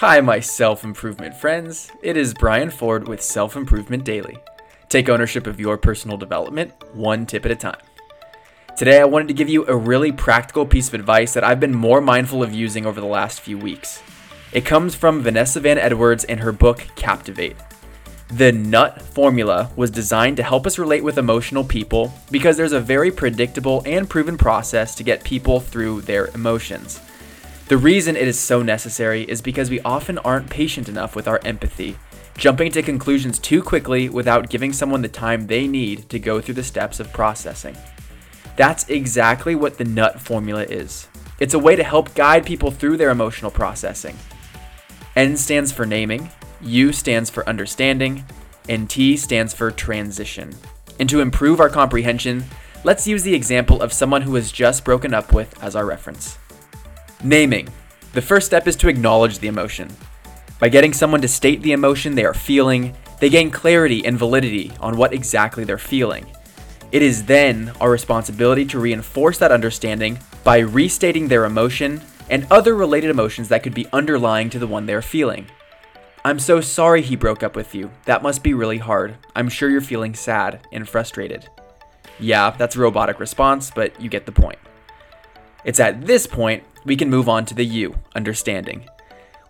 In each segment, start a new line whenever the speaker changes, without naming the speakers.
Hi, my self improvement friends. It is Brian Ford with Self Improvement Daily. Take ownership of your personal development, one tip at a time. Today, I wanted to give you a really practical piece of advice that I've been more mindful of using over the last few weeks. It comes from Vanessa Van Edwards in her book Captivate. The NUT formula was designed to help us relate with emotional people because there's a very predictable and proven process to get people through their emotions. The reason it is so necessary is because we often aren't patient enough with our empathy, jumping to conclusions too quickly without giving someone the time they need to go through the steps of processing. That's exactly what the NUT formula is. It's a way to help guide people through their emotional processing. N stands for naming, U stands for understanding, and T stands for transition. And to improve our comprehension, let's use the example of someone who has just broken up with as our reference. Naming. The first step is to acknowledge the emotion. By getting someone to state the emotion they are feeling, they gain clarity and validity on what exactly they're feeling. It is then our responsibility to reinforce that understanding by restating their emotion and other related emotions that could be underlying to the one they're feeling. I'm so sorry he broke up with you. That must be really hard. I'm sure you're feeling sad and frustrated. Yeah, that's a robotic response, but you get the point. It's at this point we can move on to the U, understanding.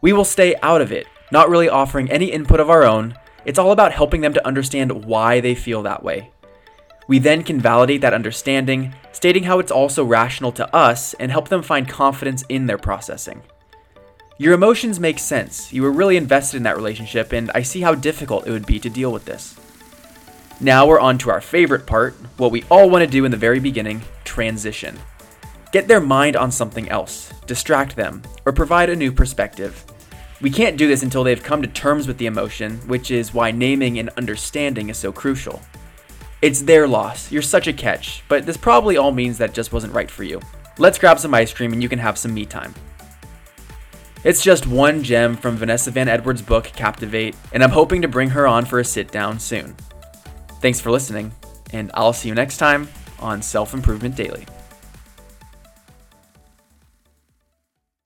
We will stay out of it, not really offering any input of our own. It's all about helping them to understand why they feel that way. We then can validate that understanding, stating how it's also rational to us and help them find confidence in their processing. Your emotions make sense. You were really invested in that relationship, and I see how difficult it would be to deal with this. Now we're on to our favorite part, what we all want to do in the very beginning transition. Get their mind on something else, distract them, or provide a new perspective. We can't do this until they've come to terms with the emotion, which is why naming and understanding is so crucial. It's their loss, you're such a catch, but this probably all means that just wasn't right for you. Let's grab some ice cream and you can have some me time. It's just one gem from Vanessa Van Edwards' book Captivate, and I'm hoping to bring her on for a sit down soon. Thanks for listening, and I'll see you next time on Self Improvement Daily.